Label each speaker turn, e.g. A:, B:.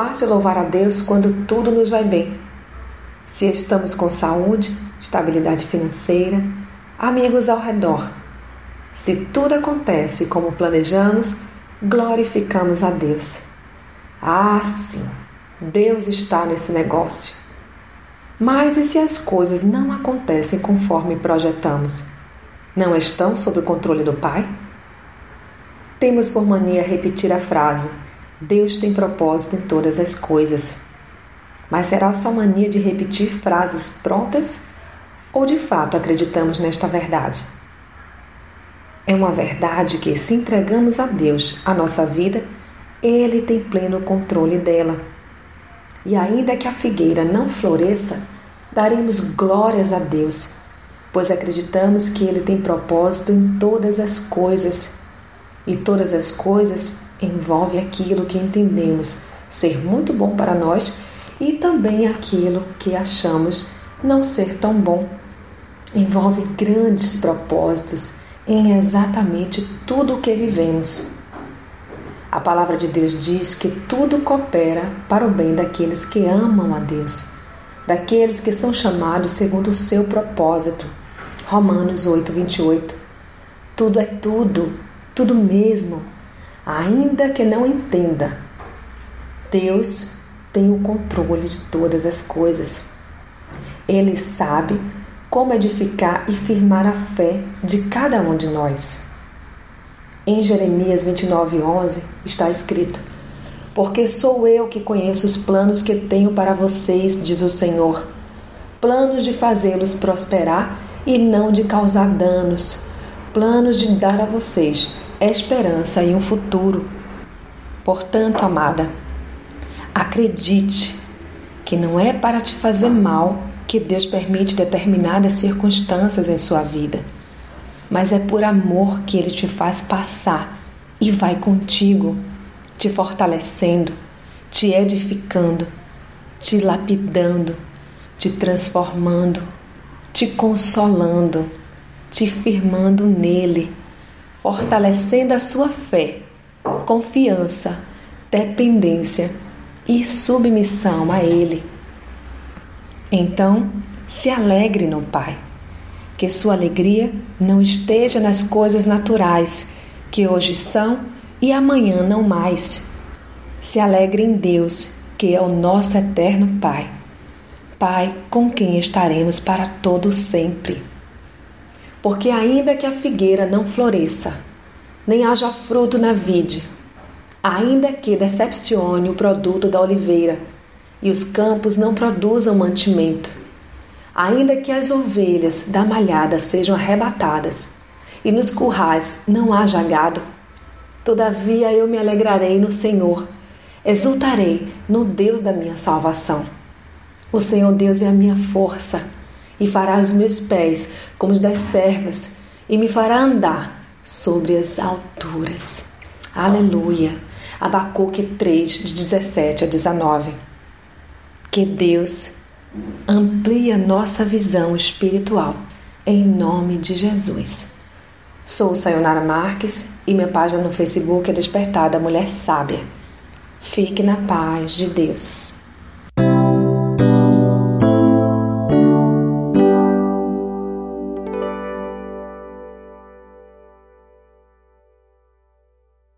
A: fácil louvar a Deus quando tudo nos vai bem. Se estamos com saúde, estabilidade financeira, amigos ao redor. Se tudo acontece como planejamos, glorificamos a Deus. Ah, sim, Deus está nesse negócio. Mas e se as coisas não acontecem conforme projetamos? Não estão sob o controle do Pai? Temos por mania repetir a frase: Deus tem propósito em todas as coisas. Mas será só mania de repetir frases prontas ou de fato acreditamos nesta verdade? É uma verdade que, se entregamos a Deus a nossa vida, Ele tem pleno controle dela. E ainda que a figueira não floresça, daremos glórias a Deus, pois acreditamos que Ele tem propósito em todas as coisas. E todas as coisas envolve aquilo que entendemos ser muito bom para nós e também aquilo que achamos não ser tão bom. Envolve grandes propósitos em exatamente tudo o que vivemos. A palavra de Deus diz que tudo coopera para o bem daqueles que amam a Deus, daqueles que são chamados segundo o seu propósito. Romanos 8, 28. Tudo é tudo, tudo mesmo, ainda que não entenda. Deus tem o controle de todas as coisas. Ele sabe como edificar e firmar a fé de cada um de nós. Em Jeremias 29:11 está escrito: Porque sou eu que conheço os planos que tenho para vocês, diz o Senhor, planos de fazê-los prosperar e não de causar danos, planos de dar a vocês esperança e um futuro. Portanto, amada, Acredite que não é para te fazer mal que Deus permite determinadas circunstâncias em sua vida, mas é por amor que Ele te faz passar e vai contigo, te fortalecendo, te edificando, te lapidando, te transformando, te consolando, te firmando nele, fortalecendo a sua fé, confiança, dependência e submissão a Ele. Então, se alegre no Pai, que sua alegria não esteja nas coisas naturais, que hoje são e amanhã não mais. Se alegre em Deus, que é o nosso eterno Pai, Pai com quem estaremos para todo sempre. Porque ainda que a figueira não floresça, nem haja fruto na vide, ainda que decepcione o produto da oliveira e os campos não produzam mantimento, ainda que as ovelhas da malhada sejam arrebatadas e nos currais não haja gado, todavia eu me alegrarei no Senhor, exultarei no Deus da minha salvação. O Senhor Deus é a minha força e fará os meus pés como os das servas e me fará andar sobre as alturas. Aleluia. Abacuque 3, de 17 a 19. Que Deus amplie a nossa visão espiritual, em nome de Jesus. Sou Sayonara Marques e minha página no Facebook é Despertada Mulher Sábia. Fique na paz de Deus.